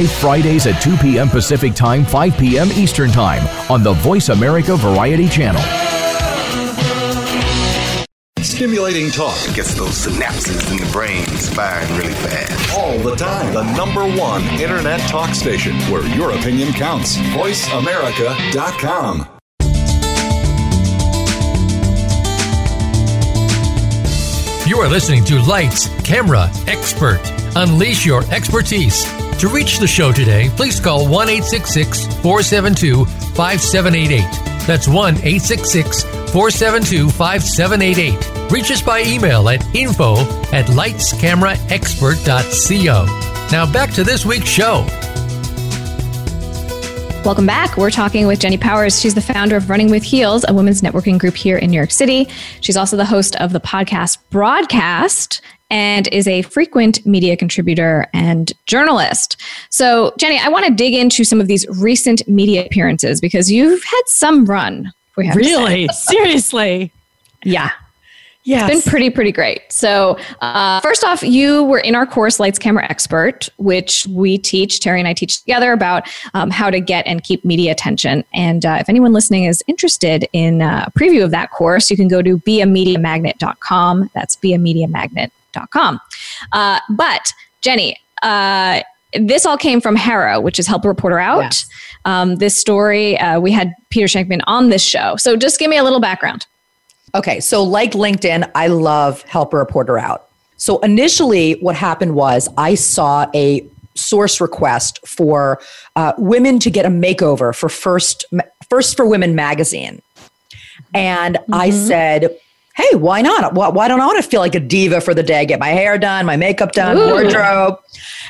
Fridays at 2 p.m. Pacific Time, 5 p.m. Eastern Time on the Voice America Variety Channel. Stimulating talk gets those synapses in the brain firing really fast. all the time. The number one internet talk station where your opinion counts. VoiceAmerica.com. You are listening to Lights, Camera, Expert. Unleash your expertise. To reach the show today, please call 1 472 5788. That's 1 472 5788. Reach us by email at info at lightscameraexpert.co. Now back to this week's show. Welcome back. We're talking with Jenny Powers. She's the founder of Running with Heels, a women's networking group here in New York City. She's also the host of the podcast Broadcast and is a frequent media contributor and journalist. So, Jenny, I want to dig into some of these recent media appearances because you've had some run. We have. Really? Seriously? Yeah. Yeah, It's been pretty, pretty great. So, uh, first off, you were in our course, Lights Camera Expert, which we teach, Terry and I teach together about um, how to get and keep media attention. And uh, if anyone listening is interested in uh, a preview of that course, you can go to beamediamagnet.com. That's beamediamagnet.com. Uh, but, Jenny, uh, this all came from HARO, which is Help a Reporter Out. Yes. Um, this story, uh, we had Peter Shankman on this show. So, just give me a little background. Okay, so like LinkedIn, I love Help a Reporter Out. So initially, what happened was I saw a source request for uh, women to get a makeover for First First for Women magazine, and I said, "Hey, why not? Why, why don't I want to feel like a diva for the day? Get my hair done, my makeup done, Ooh. wardrobe."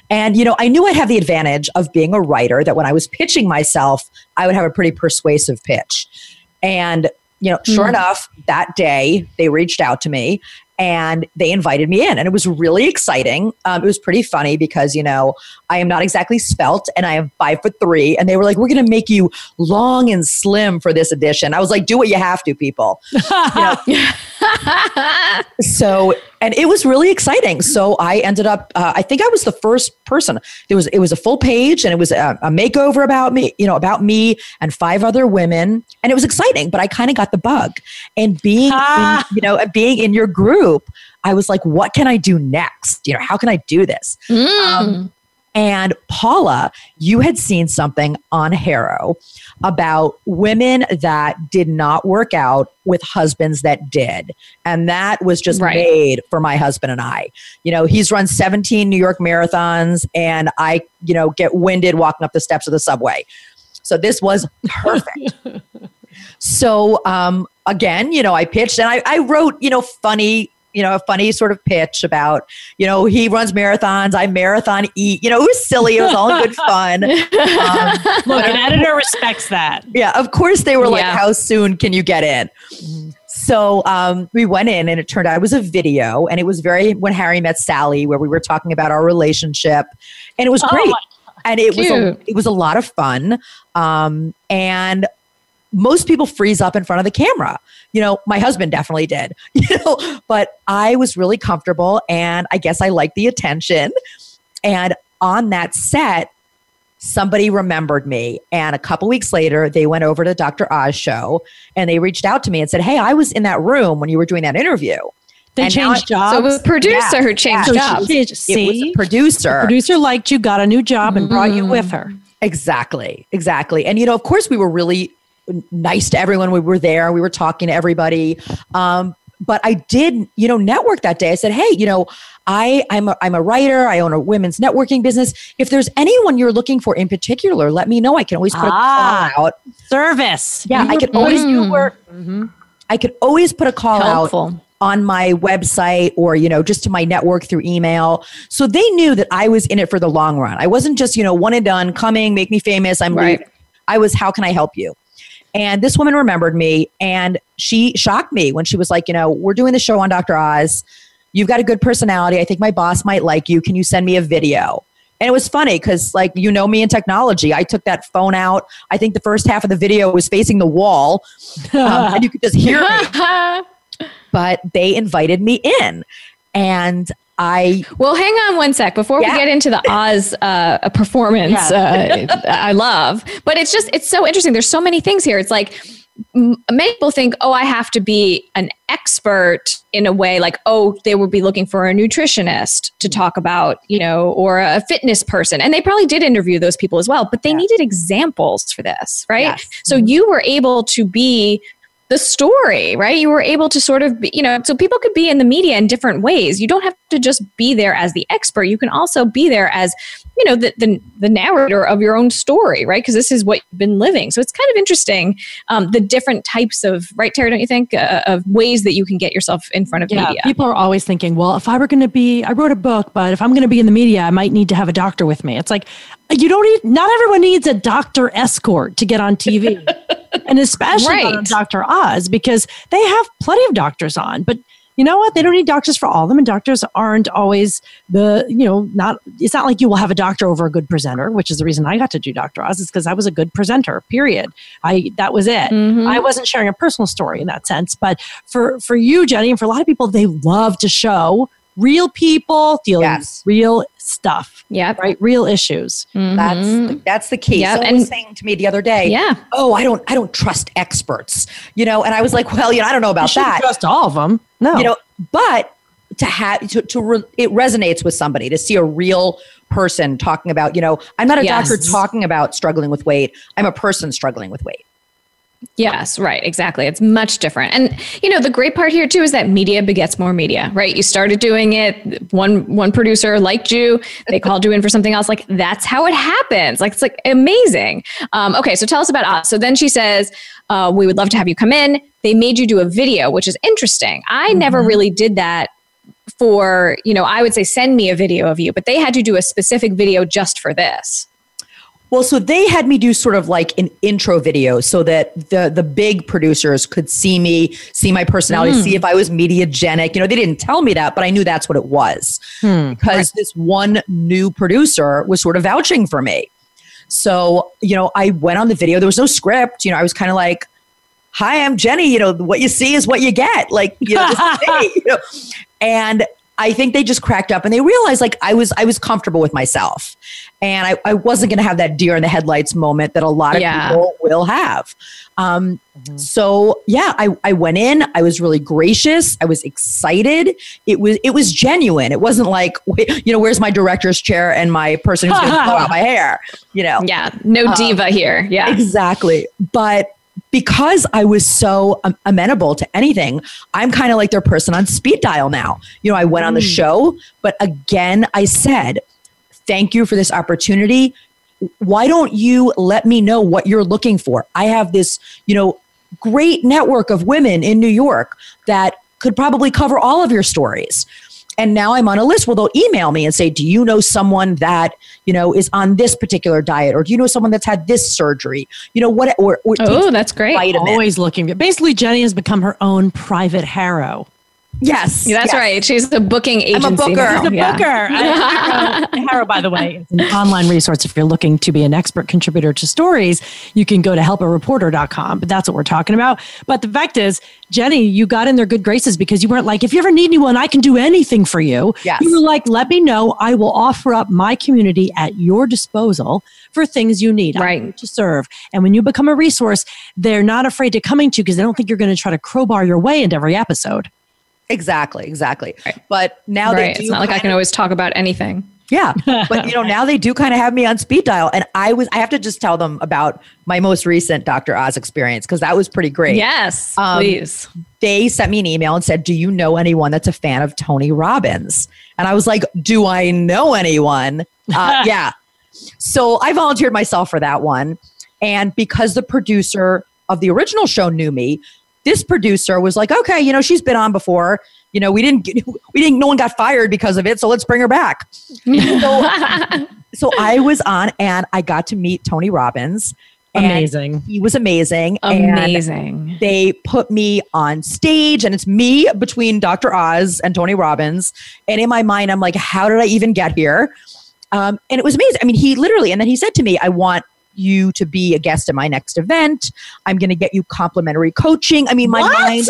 And you know, I knew I'd have the advantage of being a writer. That when I was pitching myself, I would have a pretty persuasive pitch. And you know, sure enough, that day they reached out to me and they invited me in, and it was really exciting. Um, it was pretty funny because you know I am not exactly spelt, and I am five foot three, and they were like, "We're going to make you long and slim for this edition." I was like, "Do what you have to, people." You know? so and it was really exciting. So i ended up uh, i think i was the first person. There was it was a full page and it was a, a makeover about me you know about me and five other women. And it was exciting but i kind of got the bug. And being in, you know being in your group i was like what can i do next? You know how can i do this? Um, and Paula, you had seen something on HARO about women that did not work out with husbands that did. And that was just Right. made for my husband and I. You know, he's run 17 New York marathons, and I, you know, get winded walking up the steps of the subway. So this was perfect. so um, again, you know, I pitched and I, I wrote, you know, funny you know, a funny sort of pitch about, you know, he runs marathons, I marathon eat. You know, it was silly. It was all good fun. Um, Look, an editor respects that. yeah, of course they were like, Yeah. how soon can you get in? So um, we went in, and it turned out it was a video, and it was very when Harry met Sally, where we were talking about our relationship, and it was Oh great, and it was a, it was a lot of fun, um, and most people freeze up in front of the camera. You know, my husband definitely did, you know, but I was really comfortable, and I guess I liked the attention, and on that set, somebody remembered me. And a couple weeks later, they went over to Dr. Oz show and they reached out to me and said, Hey, I was in that room when you were doing that interview. They And changed jobs. So it was a producer Yeah, who changed So jobs. changed- It was a producer. producer liked you, got a new job, and brought you mm-hmm. with her. Exactly. Exactly. And, you know, of course, we were really nice to everyone. We were there. We were talking to everybody. Um, but I did, you know, network that day. I said, "Hey, you know, I I'm a, I'm a writer. I own a women's networking business. If there's anyone you're looking for in particular, let me know. I can always put Ah. a call out. Service. Yeah, I could always You were. I could always put a call out on my website or you know just to my network through email so they knew that i was in it for the long run i wasn't just you know one and done coming make me famous i'm Right. leaving. i was how can i help you and this woman remembered me and she shocked me when she was like you know we're doing the show on dr oz. You've got a good personality. I think my boss might like you. Can you send me a video? And it was funny because like you know me in technology. I took that phone out. I think the first half of the video was facing the wall um, and you could just hear me. But they invited me in. And i Well, hang on one sec before Yeah. we get into the Oz uh, performance. Uh, I love, but it's just it's so interesting. There's so many things here. It's like m- many people think, oh, I have to be an expert in a way, like oh, they would be looking for a nutritionist to talk about, you know, or a fitness person, and they probably did interview those people as well. But they needed examples for this, right? Yes. So you were able to be the story, right? You were able to sort of, be, you know, so people could be in the media in different ways. You don't have to just be there as the expert. You can also be there as, you know, the the, the narrator of your own story, right? Because this is what you've been living. So it's kind of interesting um, the different types of, right, Terry? Don't you think uh, of ways that you can get yourself in front of Yeah, media? people are always thinking, well, if I were going to be, I wrote a book, but if I'm going to be in the media, I might need to have a doctor with me. It's like, you don't need, not everyone needs a doctor escort to get on TV. and especially Right. Dr. Oz because they have plenty of doctors on. But you know what? They don't need doctors for all of them. And doctors aren't always the, you know, not, it's not like you will have a doctor over a good presenter, which is the reason I got to do Dr. Oz, is because I was a good presenter, period. I, that was it. Mhm. I wasn't sharing a personal story in that sense. But for, for you, Jenny, and for a lot of people, they love to show real people dealing Yes. with real stuff, Yeah. right? Real issues. that's mm-hmm. the, that's the key Yeah, someone was and- saying to me the other day Yeah. oh i don't i don't trust experts you know and i was like well you know i don't know about shouldn't that trust all of them. No. you know but to have to, to re, it resonates with somebody to see a real person talking about you know i'm not a Yes. doctor talking about struggling with weight i'm a person struggling with weight Yes, right, exactly. It's much different. And you know, the great part here too is that media begets more media, right? You started doing it, one one producer liked you, they called you in for something else. Like that's how it happens. Like it's like amazing. Um, okay, so tell us about us. So then she says, uh, we would love to have you come in. They made you do a video, which is interesting. I never really did that for, you know, I would say send me a video of you, but they had to do a specific video just for this. Well, so they had me do sort of like an intro video so that the the big producers could see me, see my personality, hmm. see if I was mediagenic. You know, they didn't tell me that, but I knew that's what it was hmm. because this one new producer was sort of vouching for me. So, you know, I went on the video. There was no script. You know, I was kind of like, "Hi, I'm Jenny. You know, what you see is what you get." Like, you know. You know? And I think they just cracked up and they realized like I was I was comfortable with myself, and I, I wasn't going to have that deer in the headlights moment that a lot of Yeah. people will have. Um, So yeah, I, I went in. I was really gracious. I was excited. It was it was genuine. It wasn't like you know where's my director's chair and my person who's going to blow out my hair. You know Yeah, no diva here. Yeah. exactly. But because I was so um, amenable to anything, I'm kind of like their person on speed dial now. You know, I went on the show, but again, I said, thank you for this opportunity. Why don't you let me know what you're looking for? I have this, you know, great network of women in New York that could probably cover all of your stories. And now I'm on a list where they'll email me and say, Do you know someone that, you know, is on this particular diet? Or do you know someone that's had this surgery? You know, what or, or Oh, that's great. vitamin. Always looking. Basically, Jenny has become her own private HARO. Yes. Yeah, that's yes. right. She's a booking agency. I'm a booker. now. She's a Yeah. Booker. HARO, HARO, by the way, is an online resource. If you're looking to be an expert contributor to stories, you can go to helpareporter.com. But that's what we're talking about. But the fact is, Jenny, you got in their good graces because you weren't like, if you ever need anyone, I can do anything for you. Yes. You were like, let me know. I will offer up my community at your disposal for things you need. Right. to serve. And when you become a resource, they're not afraid to coming to you because they don't think you're going to try to crowbar your way into every episode. Exactly, exactly. Right. But now right. they do It's not like I can of- always talk about anything. Yeah. But you know, now they do kind of have me on speed dial. And I was I have to just tell them about my most recent Dr. Oz experience because that was pretty great. Yes, Um, please. They sent me an email and said, Do you know anyone that's a fan of Tony Robbins? And I was like, Do I know anyone? Uh, yeah. So I volunteered myself for that one. And because the producer of the original show knew me, this producer was like, okay, you know, she's been on before. You know, we didn't, get, we didn't, no one got fired because of it. So let's bring her back. so, so I was on and I got to meet Tony Robbins. Amazing. He was amazing. Amazing. they put me on stage and it's me between Dr. Oz and Tony Robbins. And in my mind, I'm like, how did I even get here? Um, and it was amazing. I mean, he literally, and then he said to me, I want you to be a guest at my next event. I'm going to get you complimentary coaching. I mean, my What? mind,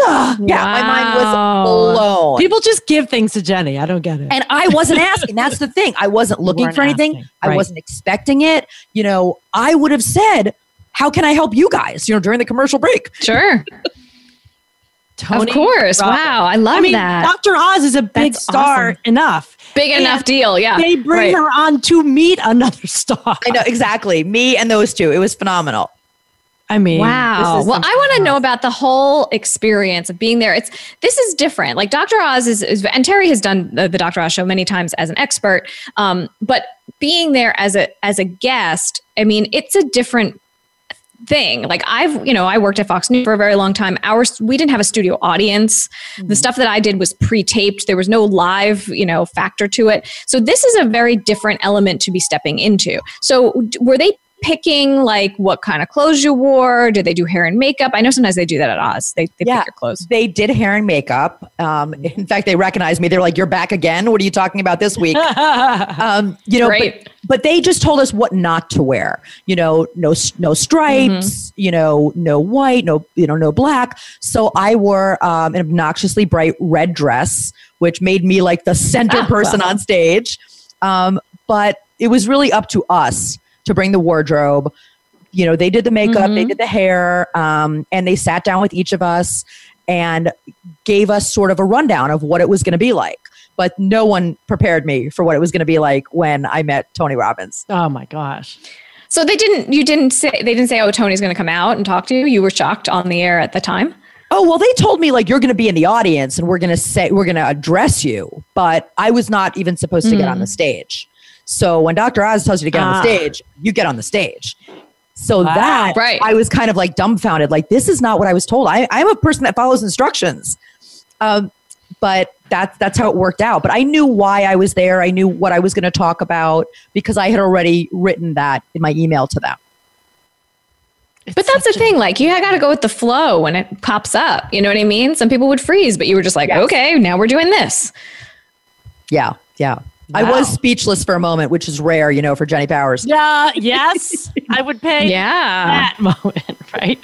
yeah, my mind was blown. People just give things to Jenny. I don't get it. and I wasn't asking. That's the thing. I wasn't looking for anything. asking. I wasn't expecting it. You know, I would have said, how can I help you guys? You know, during the commercial break. Sure. Tony of course. Robbins. Wow. I love I mean, that. Dr. Oz is a big That's star awesome. enough. Big And enough deal. Yeah. They bring Right. her on to meet another star. I know exactly. Me and those two. It was phenomenal. I mean, Wow. this Well, I want to know about the whole experience of being there. It's this is different. Like Dr. Oz is, is and Terry has done the, the Dr. Oz show many times as an expert. Um, but being there as a as a guest, I mean, it's a different thing. Like I've, you know, I worked at Fox News for a very long time. Our we didn't have a studio audience. The mm-hmm. stuff that I did was pre-taped. There was no live, you know, factor to it. So this is a very different element to be stepping into. So were they picking like what kind of clothes you wore? Did they do hair and makeup? I know sometimes they do that at Oz. They, they Yeah. pick your clothes. They did hair and makeup. Um, in fact, they recognized me. They're like, "You're back again. What are you talking about this week?" um, you know, but, but they just told us what not to wear. You know, no no stripes. You know, no white. No you know, no black. So I wore um, an obnoxiously bright red dress, which made me like the center person on stage. Um, but it was really up to us to bring the wardrobe. You know, they did the makeup, they did the hair, um, and they sat down with each of us and gave us sort of a rundown of what it was going to be like. But no one prepared me for what it was going to be like when I met Tony Robbins. oh my gosh. So they didn't. You didn't say. They didn't say, "Oh, Tony's going to come out and talk to you." You were shocked on the air at the time. Oh, well, they told me like you're going to be in the audience and we're going to say, we're going to address you. But I was not even supposed to get on the stage. So when Dr. Oz tells you to get on Ah. the stage, you get on the stage. So Wow. that Right. I was kind of like dumbfounded. Like, this is not what I was told. I, I'm a person that follows instructions. Um, but that's that's how it worked out. But I knew why I was there. I knew what I was going to talk about because I had already written that in my email to them. But that's the thing. Like you got to go with the flow when it pops up. You know what I mean? Some people would freeze, but you were just like, Yes. "Okay, now we're doing this." Yeah, yeah. I was speechless for a moment, which is rare, you know, for Jenny Powers. Yeah, yes, I would pay Yeah. that moment, right?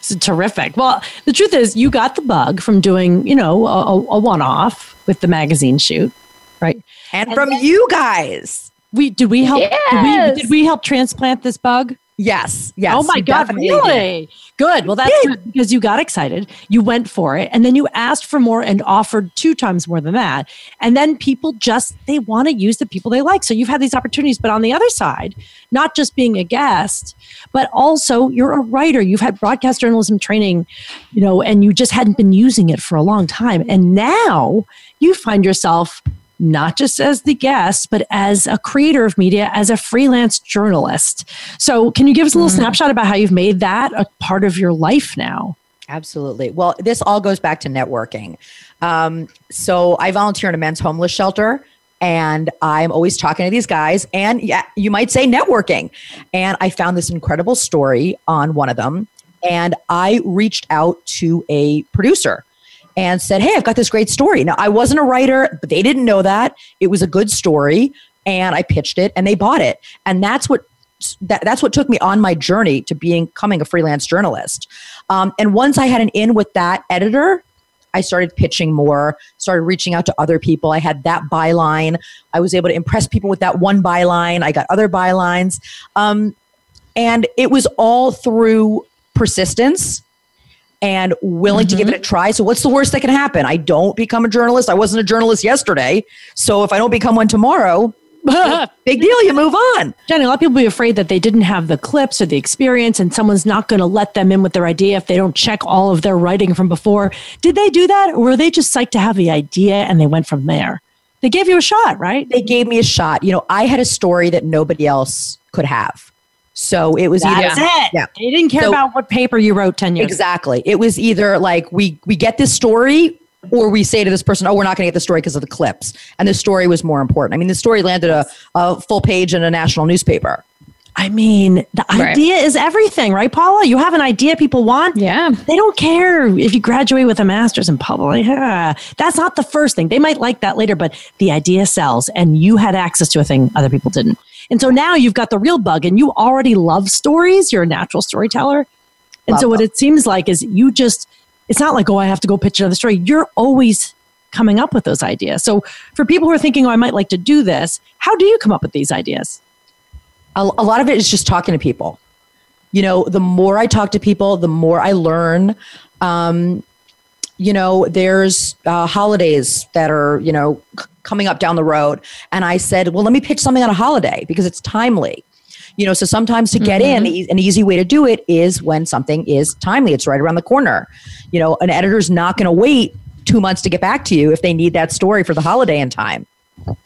So terrific. Well, the truth is, you got the bug from doing, you know, a, a- a one-off with the magazine shoot, right? And, from you guys. We did we help? Yes. Did, we, did we help transplant this bug? Yes, yes. oh my God, really? Good. Well, that's good because you got excited. You went for it. And then you asked for more and offered two times more than that. And then people just, they want to use the people they like. So you've had these opportunities. But on the other side, not just being a guest, but also you're a writer. You've had broadcast journalism training, you know, and you just hadn't been using it for a long time. And now you find yourself not just as the guest, but as a creator of media, as a freelance journalist. So, can you give us a little snapshot about how you've made that a part of your life now? Absolutely. Well, this all goes back to networking. Um, so I volunteer in a men's homeless shelter and I'm always talking to these guys and yeah, you might say networking. And I found this incredible story on one of them and I reached out to a producer and said, "Hey, I've got this great story." Now, I wasn't a writer, but they didn't know that. It was a good story and I pitched it and they bought it. And that's what that, that's what took me on my journey to being becoming a freelance journalist. Um, and once I had an in with that editor, I started pitching more, started reaching out to other people. I had that byline. I was able to impress people with that one byline. I got other bylines. Um, and it was all through persistence and willing mm-hmm. to give it a try. So, what's the worst that can happen? I don't become a journalist. I wasn't a journalist yesterday. So, if I don't become one tomorrow, big deal. You move on. Jenny, a lot of people be afraid that they didn't have the clips or the experience, and someone's not going to let them in with their idea if they don't check all of their writing from before. Did they do that, or were they just psyched to have the idea and they went from there? They gave you a shot, right? They gave me a shot. You know, I had a story that nobody else could have. So it was That's either it. Yeah. They didn't care so, about what paper you wrote 10 years Exactly. It was either like we we get this story or we say to this person, "Oh, we're not going to get the story because of the clips," and the story was more important. I mean, the story landed a, a full page in a national newspaper. I mean, the right. idea is everything, right, Paula? You have an idea people want. Yeah. They don't care if you graduate with a master's in public. Yeah. That's not the first thing. They might like that later, but the idea sells, and you had access to a thing other people didn't. And so now you've got the real bug, and you already love stories. You're a natural storyteller. And love so, what them. it seems like is you just it's not like, oh, I have to go pitch another story. You're always coming up with those ideas. So for people who are thinking, oh, I might like to do this, how do you come up with these ideas? A, a lot of it is just talking to people. You know, the more I talk to people, the more I learn. Um, you know, there's uh, holidays that are, you know, c- coming up down the road. And I said, well, let me pitch something on a holiday because it's timely you know so sometimes to get mm-hmm. in an easy way to do it is when something is timely it's right around the corner you know an editor's not going to wait two months to get back to you if they need that story for the holiday in time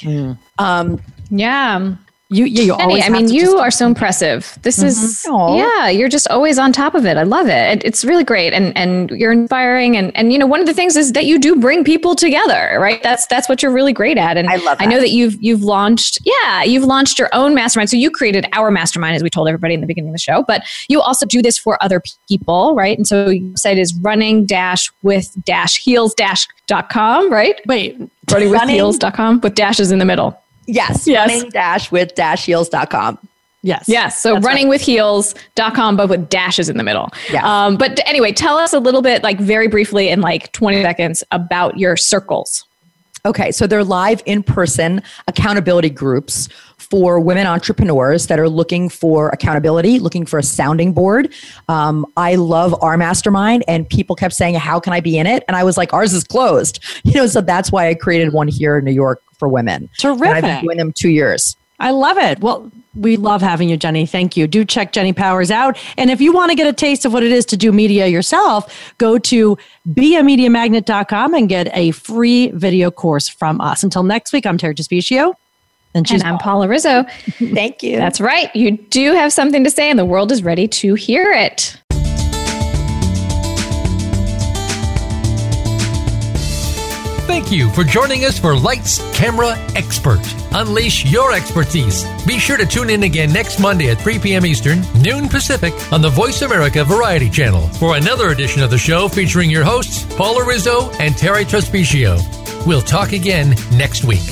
mm. um, yeah you, yeah, you always. I mean, you are so impressive. This mm-hmm. is, Aww. yeah, you're just always on top of it. I love it. It's really great, and and you're inspiring. And and you know, one of the things is that you do bring people together, right? That's that's what you're really great at. And I love. That. I know that you've you've launched, yeah, you've launched your own mastermind. So you created our mastermind, as we told everybody in the beginning of the show. But you also do this for other people, right? And so your site is running dash with dash heels dash dot com, right? Wait, running with heels dot com with dashes in the middle. Yes. yes. Running dash with dash heels.com. Yes. Yes. So running right. with heels.com, but with dashes in the middle. Yeah. Um, but anyway, tell us a little bit, like very briefly in like 20 seconds about your circles. Okay. So they're live in person accountability groups for women entrepreneurs that are looking for accountability, looking for a sounding board. Um, I love our mastermind, and people kept saying, How can I be in it? And I was like, Ours is closed. You know, so that's why I created one here in New York for women. Terrific. And I've been doing them two years. I love it. Well, we love having you, Jenny. Thank you. Do check Jenny Powers out. And if you want to get a taste of what it is to do media yourself, go to beamediamagnet.com and get a free video course from us. Until next week, I'm Terry Trespicio. And, and I'm Paula Rizzo. Thank you. That's right. You do have something to say, and the world is ready to hear it. Thank you for joining us for Lights Camera Expert. Unleash your expertise. Be sure to tune in again next Monday at 3 p.m. Eastern, noon Pacific, on the Voice America Variety Channel for another edition of the show featuring your hosts, Paula Rizzo and Terry Trespicio. We'll talk again next week.